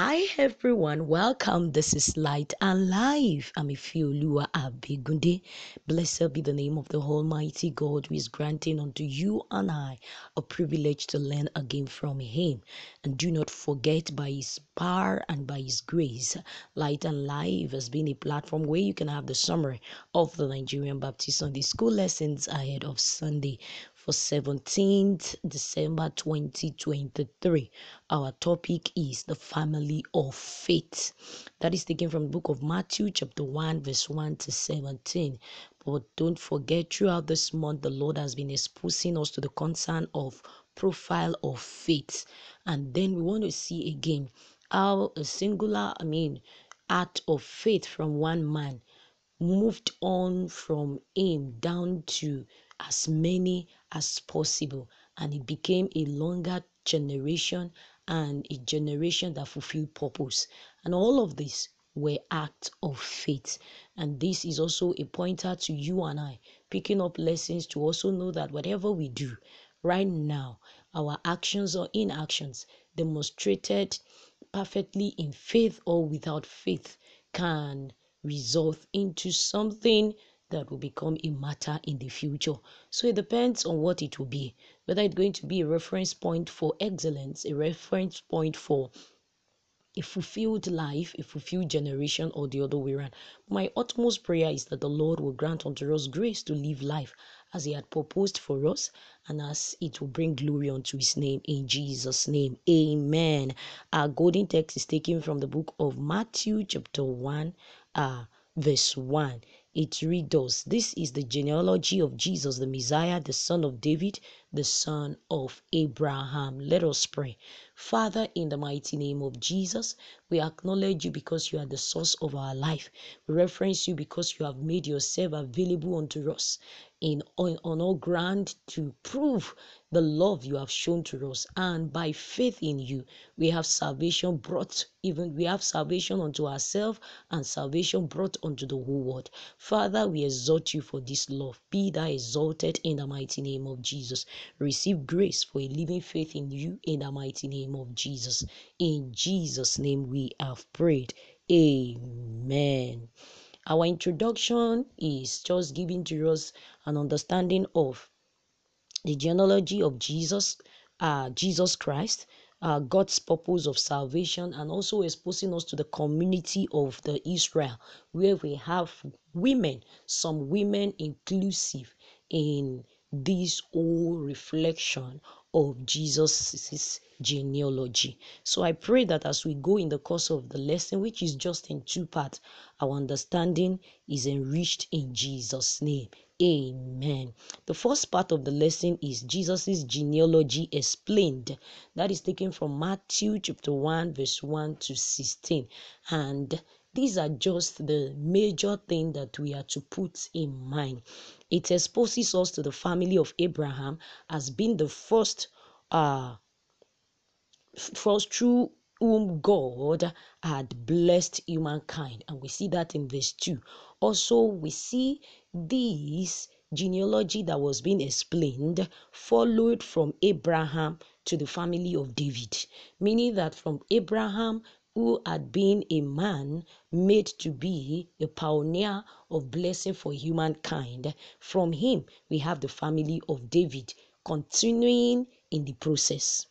Hi everyone, welcome. This is Light and Life. I'm Ifiolua Abegunde. Blessed be the name of the Almighty God who is granting unto you and I a privilege to learn again from Him. And do not forget, by His power and by His grace, Light and Life has been a platform where you can have the summary of the Nigerian Baptist Sunday School lessons ahead of Sunday for 17th December 2023. Our topic is the family of faith. That is taken from the book of Matthew, chapter 1, verse 1 to 17. But don't forget, throughout this month, the Lord has been exposing us to the concern of profile of faith. And then we want to see again how a singular, I mean, act of faith from one man moved on from him down to as many as possible. And it became a longer generation and a generation that fulfilled purpose. And all of this were acts of faith. And this is also a pointer to you and i picking up lessons to also know that whatever we do right now our actions or inactions demonstrated perfectly in faith or without faith can result into something that will become a matter in the future. So it depends on what it will be, whether it's going to be a reference point for excellence, a reference point for a fulfilled life, a fulfilled generation, or the other way around. My utmost prayer is that the Lord will grant unto us grace to live life as He had proposed for us and as it will bring glory unto His name in Jesus' name. Amen. Our golden text is taken from the book of Matthew, chapter 1, uh, verse 1. It reads us This is the genealogy of Jesus, the Messiah, the son of David, the son of Abraham. Let us pray. Father, in the mighty name of Jesus, we acknowledge you because you are the source of our life. We reference you because you have made yourself available unto us in on, on all ground to prove the love you have shown to us. And by faith in you we have salvation brought even we have salvation unto ourselves and salvation brought unto the whole world. Father we exhort you for this love. Be thou exalted in the mighty name of jesus. Receive grace for a living faith in you in the mighty name of jesus. In jesus name we have prayed. Amen our introduction is just giving to us an understanding of the genealogy of Jesus, uh, Jesus Christ, uh, God's purpose of salvation, and also exposing us to the community of the Israel, where we have women, some women inclusive in this whole reflection of Jesus' genealogy. So I pray that as we go in the course of the lesson, which is just in two parts, our understanding is enriched in Jesus' name. Amen. The first part of the lesson is Jesus' genealogy explained. That is taken from Matthew chapter 1, verse 1 to 16. And these are just the major thing that we are to put in mind. It exposes us to the family of Abraham as being the first uh first through whom God had blessed humankind. And we see that in verse 2. Also, we see this genealogy that was being explained followed from Abraham to the family of David, meaning that from Abraham who had been a man made to be a pioneer of blessing for humankind. From him, we have the family of David continuing in the process.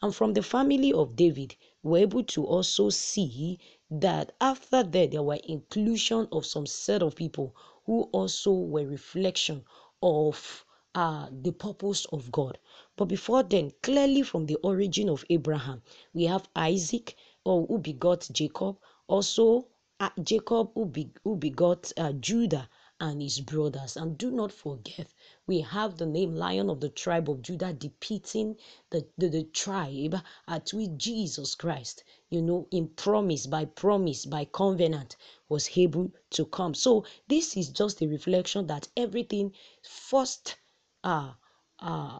And from the family of David, we're able to also see that after that, there were inclusion of some set of people who also were reflection of uh, the purpose of God. But before then, clearly from the origin of Abraham, we have Isaac, or who begot Jacob, also uh, Jacob who, be, who begot uh, Judah and his brothers. And do not forget, we have the name Lion of the tribe of Judah depicting the, the, the tribe at which Jesus Christ, you know, in promise, by promise, by covenant, was able to come. So this is just a reflection that everything first uh uh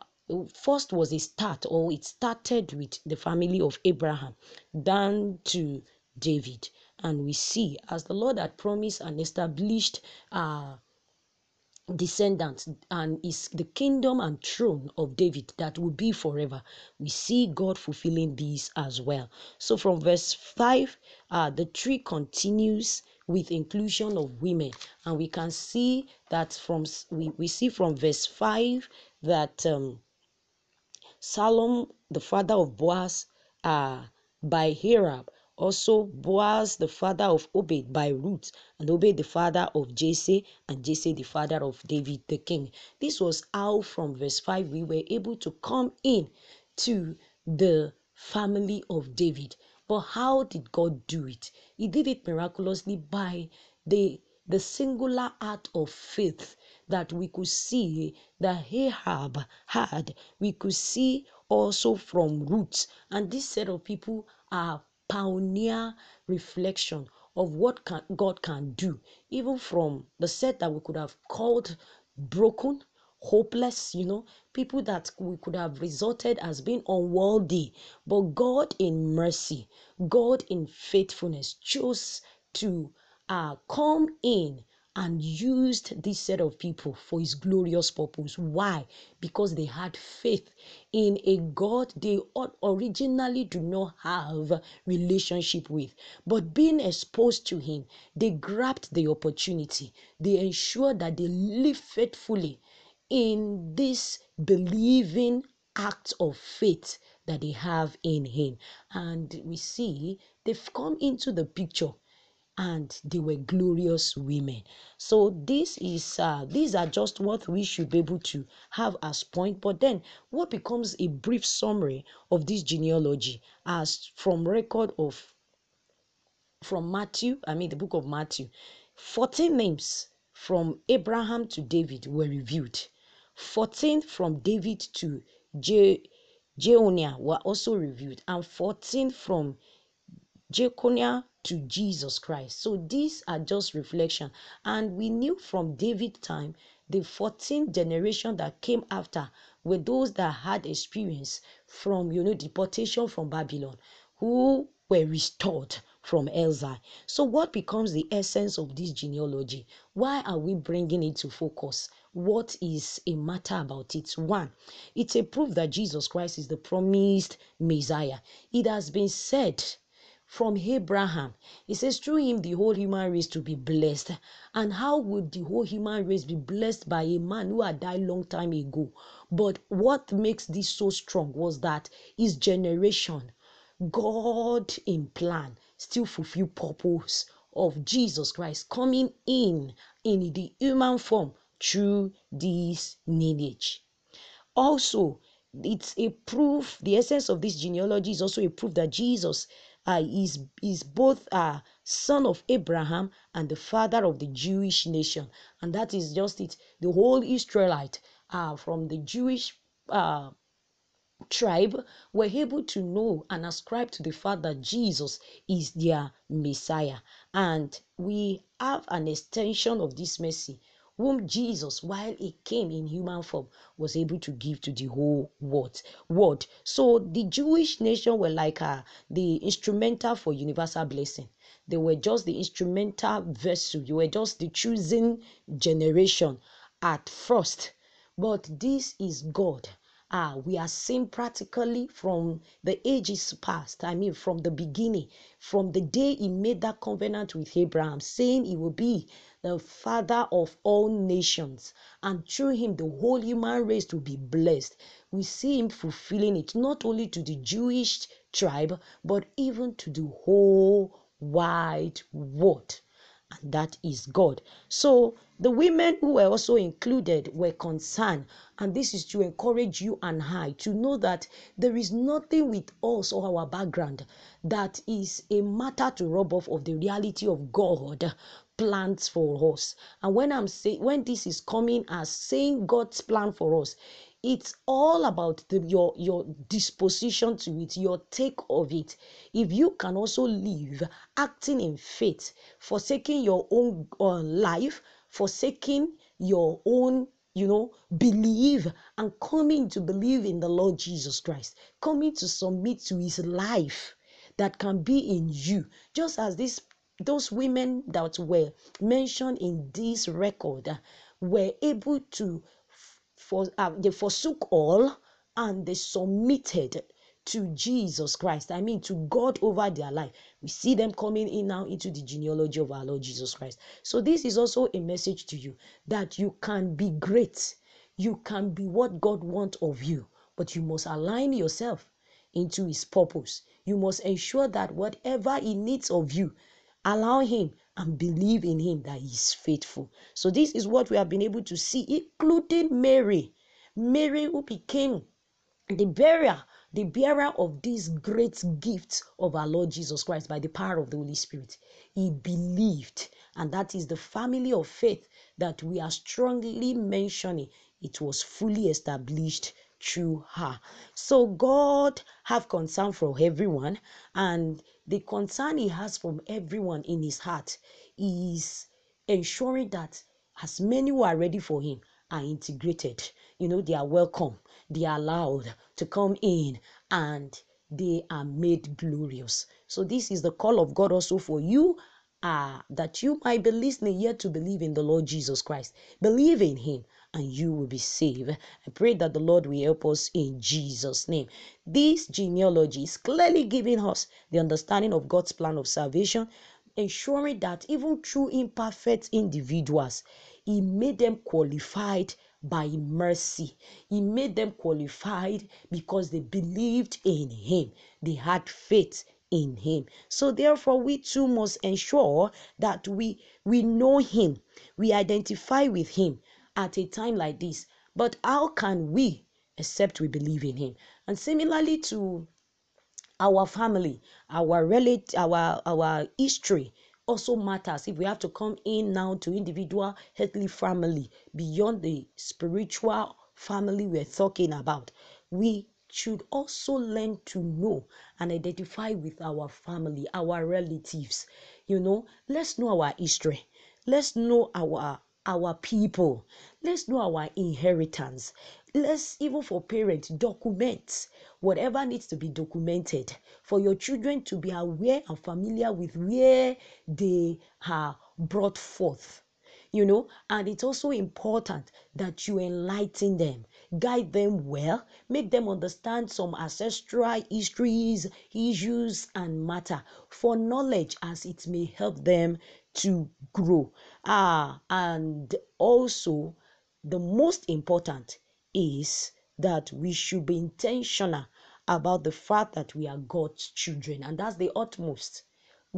first was a start or it started with the family of Abraham down to David and we see as the Lord had promised and established uh descendants and is the kingdom and throne of David that will be forever. We see God fulfilling these as well. So from verse 5, uh, the tree continues with inclusion of women and we can see that from we, we see from verse 5 that um, Salmon, the father of Boaz, uh, by Rahab, also Boaz, the father of Obed, by Ruth, and Obed, the father of Jesse, and Jesse, the father of David the king. This was how, from verse 5, we were able to come in to the family of David. But how did God do it? He did it miraculously by the the singular act of faith that we could see that Rahab had, we could see also from roots. And this set of people are pioneer reflection of what can, God can do, even from the set that we could have called broken, hopeless, you know, people that we could have resorted as being unworthy. But God in mercy, God in faithfulness chose to uh, come in and used this set of people for his glorious purpose. Why? Because they had faith in a God they originally do not have relationship with. But being exposed to him, they grabbed the opportunity. They ensured that they live faithfully in this believing act of faith that they have in him. And we see they've come into the picture and they were glorious women. So this is uh, these are just what we should be able to have as point. But then what becomes a brief summary of this genealogy as from record of from matthew i mean the book of matthew 14 names from abraham to david were reviewed 14 from david to Je- Jehonia were also reviewed and 14 from Jeconiah to Jesus Christ. So these are just reflection. And we knew from David time, the 14th generation that came after were those that had experience from, you know, deportation from Babylon, who were restored from exile. So what becomes the essence of this genealogy? Why are we bringing it to focus? What is a matter about it? One, it's a proof that Jesus Christ is the promised Messiah. It has been said from Abraham. He says, through him, the whole human race to be blessed. And how would the whole human race be blessed by a man who had died long time ago? But what makes this so strong was that his generation, God in plan, still fulfill purpose of Jesus Christ coming in in the human form through this lineage. Also, it's a proof, the essence of this genealogy is also a proof that Jesus uh, is, is both a uh, son of Abraham and the father of the Jewish nation. And that is just it. The whole Israelite uh, from the Jewish uh, tribe were able to know and ascribe to the fact that Jesus is their Messiah. And we have an extension of this mercy whom Jesus, while he came in human form, was able to give to the whole world. world. So the Jewish nation were like uh, the instrumental for universal blessing. They were just the instrumental vessel. You were just the choosing generation at first. But this is God ah, we are seeing practically from the ages past. I mean, from the beginning, from the day he made that covenant with Abraham, saying he will be the father of all nations, and through him the whole human race to be blessed. We see him fulfilling it not only to the Jewish tribe, but even to the whole wide world and that is God. So the women who were also included were concerned, and this is to encourage you and I to know that there is nothing with us or our background that is a matter to rub off of the reality of God plans for us. And when I'm saying when this is coming as saying God's plan for us, it's all about the, your your disposition to it your take of it. If you can also live acting in faith forsaking your own uh, life forsaking your own you know believe and coming to believe in the lord jesus christ coming to submit to his life that can be in you. Just as this those women that were mentioned in this record were able to for uh, they forsook all and they submitted to Jesus Christ. I mean, to God over their life. We see them coming in now into the genealogy of our Lord Jesus Christ. So, this is also a message to you that you can be great. You can be what God wants of you, but you must align yourself into His purpose. You must ensure that whatever He needs of you, allow Him and believe in Him that He is faithful. So, this is what we have been able to see, including Mary. Mary, who became the bearer the bearer of these great gifts of our Lord Jesus Christ by the power of the Holy Spirit. He believed, and that is the family of faith that we are strongly mentioning. It was fully established through her. So God have concern for everyone, and the concern he has from everyone in his heart is ensuring that as many who are ready for him are integrated. You know, they are welcome they are allowed to come in and they are made glorious. So this is the call of God also for you uh, that you might be listening yet to believe in the Lord Jesus Christ. Believe in him and you will be saved. I pray that the Lord will help us in Jesus' name. This genealogy is clearly giving us the understanding of God's plan of salvation, ensuring that even through imperfect individuals, He made them qualified by mercy. He made them qualified because they believed in Him, they had faith in him so therefore we too must ensure that we we know him we identify with him at a time like this. But how can we except we believe in him? And similarly to our family our relate our our history also matters. If we have to come in now to individual earthly family beyond the spiritual family we're talking about we should also learn to know and identify with our family our relatives. You know let's know our history. Let's know our our people. Let's know our inheritance. Let's even for parents document whatever needs to be documented for your children to be aware and familiar with where they are brought forth you know? And it's also important that you enlighten them guide them well make them understand some ancestral histories issues and matter for knowledge as it may help them to grow. Ah and also the most important is that we should be intentional about the fact that we are God's children, and that's the utmost.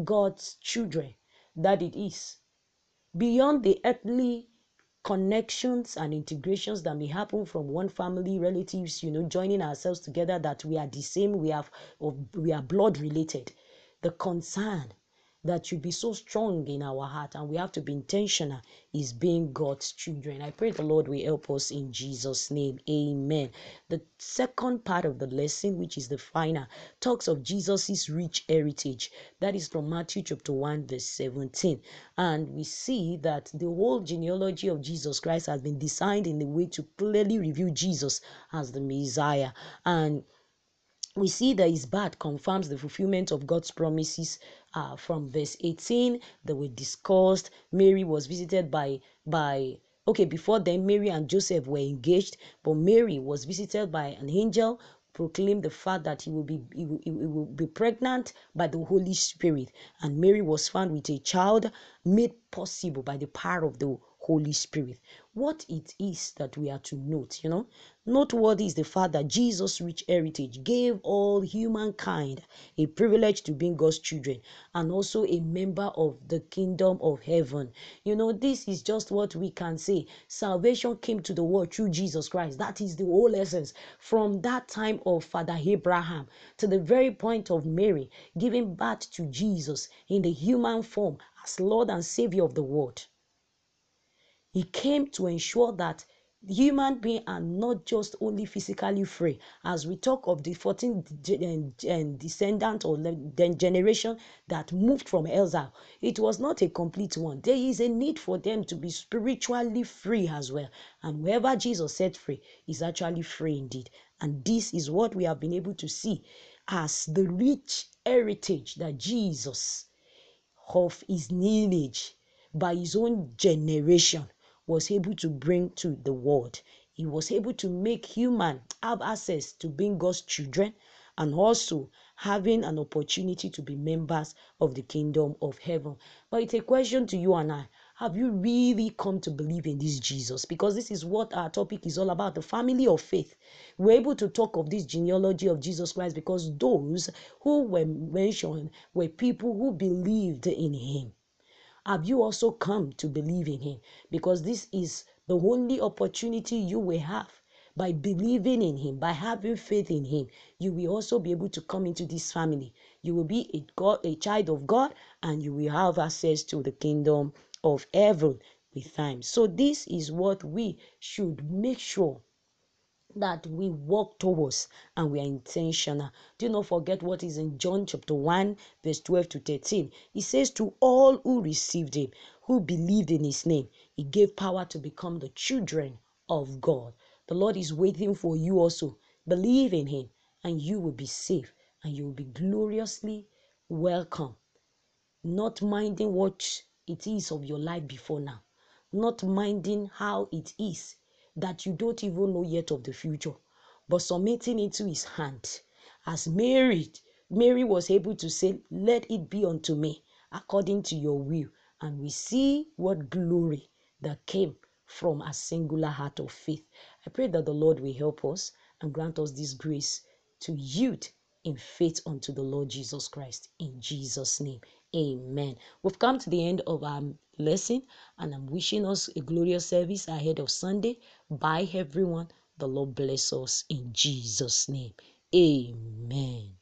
God's children that it is. Beyond the earthly connections and integrations that may happen from one family relatives you know joining ourselves together that we are the same we have we are blood related. The concern that should be so strong in our heart and we have to be intentional is being God's children. I pray the Lord will help us in Jesus' name. Amen. The second part of the lesson, which is the final, talks of Jesus's rich heritage. That is from Matthew chapter 1, verse 17. And we see that the whole genealogy of Jesus Christ has been designed in a way to clearly reveal Jesus as the Messiah. And we see that his birth confirms the fulfillment of God's promises uh, from verse 18 that were discussed. Mary was visited by by okay before then Mary and Joseph were engaged, but Mary was visited by an angel proclaimed the fact that he will be he will, he will be pregnant by the Holy Spirit, and Mary was found with a child made possible by the power of the Holy Spirit. What it is that we are to note, you know, noteworthy is the fact that Jesus' rich heritage gave all humankind a privilege to being God's children and also a member of the kingdom of heaven. You know, this is just what we can say. Salvation came to the world through Jesus Christ. That is the whole essence. From that time of Father Abraham to the very point of Mary giving birth to Jesus in the human form as Lord and Savior of the world. He came to ensure that human beings are not just only physically free. As we talk of the 14th eh, eh, descendant or generation that moved from exile, it was not a complete one. There is a need for them to be spiritually free as well. And wherever Jesus set free is actually free indeed. And this is what we have been able to see as the rich heritage that Jesus of his lineage by his own generation was able to bring to the world. He was able to make human have access to being God's children and also having an opportunity to be members of the kingdom of heaven. But it's a question to you and I. Have you really come to believe in this Jesus? Because this is what our topic is all about the family of faith. We're able to talk of this genealogy of Jesus Christ because those who were mentioned were people who believed in him. Have you also come to believe in him? Because this is the only opportunity you will have by believing in him, by having faith in him, you will also be able to come into this family. You will be a God, a child of God, and you will have access to the kingdom of heaven with time. So this is what we should make sure that we walk towards and we are intentional. Do not forget what is in John chapter 1, verse 12 to 13. He says, To all who received him, who believed in his name, he gave power to become the children of God. The Lord is waiting for you also. Believe in him, and you will be safe and you will be gloriously welcome. Not minding what it is of your life before now, not minding how it is that you don't even know yet of the future, but submitting into his hand. As Mary, Mary was able to say, Let it be unto me according to your will. And we see what glory that came from a singular heart of faith. I pray that the Lord will help us and grant us this grace to yield in faith unto the Lord Jesus Christ. In Jesus' name, amen. We've come to the end of our lesson, and I'm wishing us a glorious service ahead of Sunday. Bye, everyone. The Lord bless us in Jesus' name. Amen.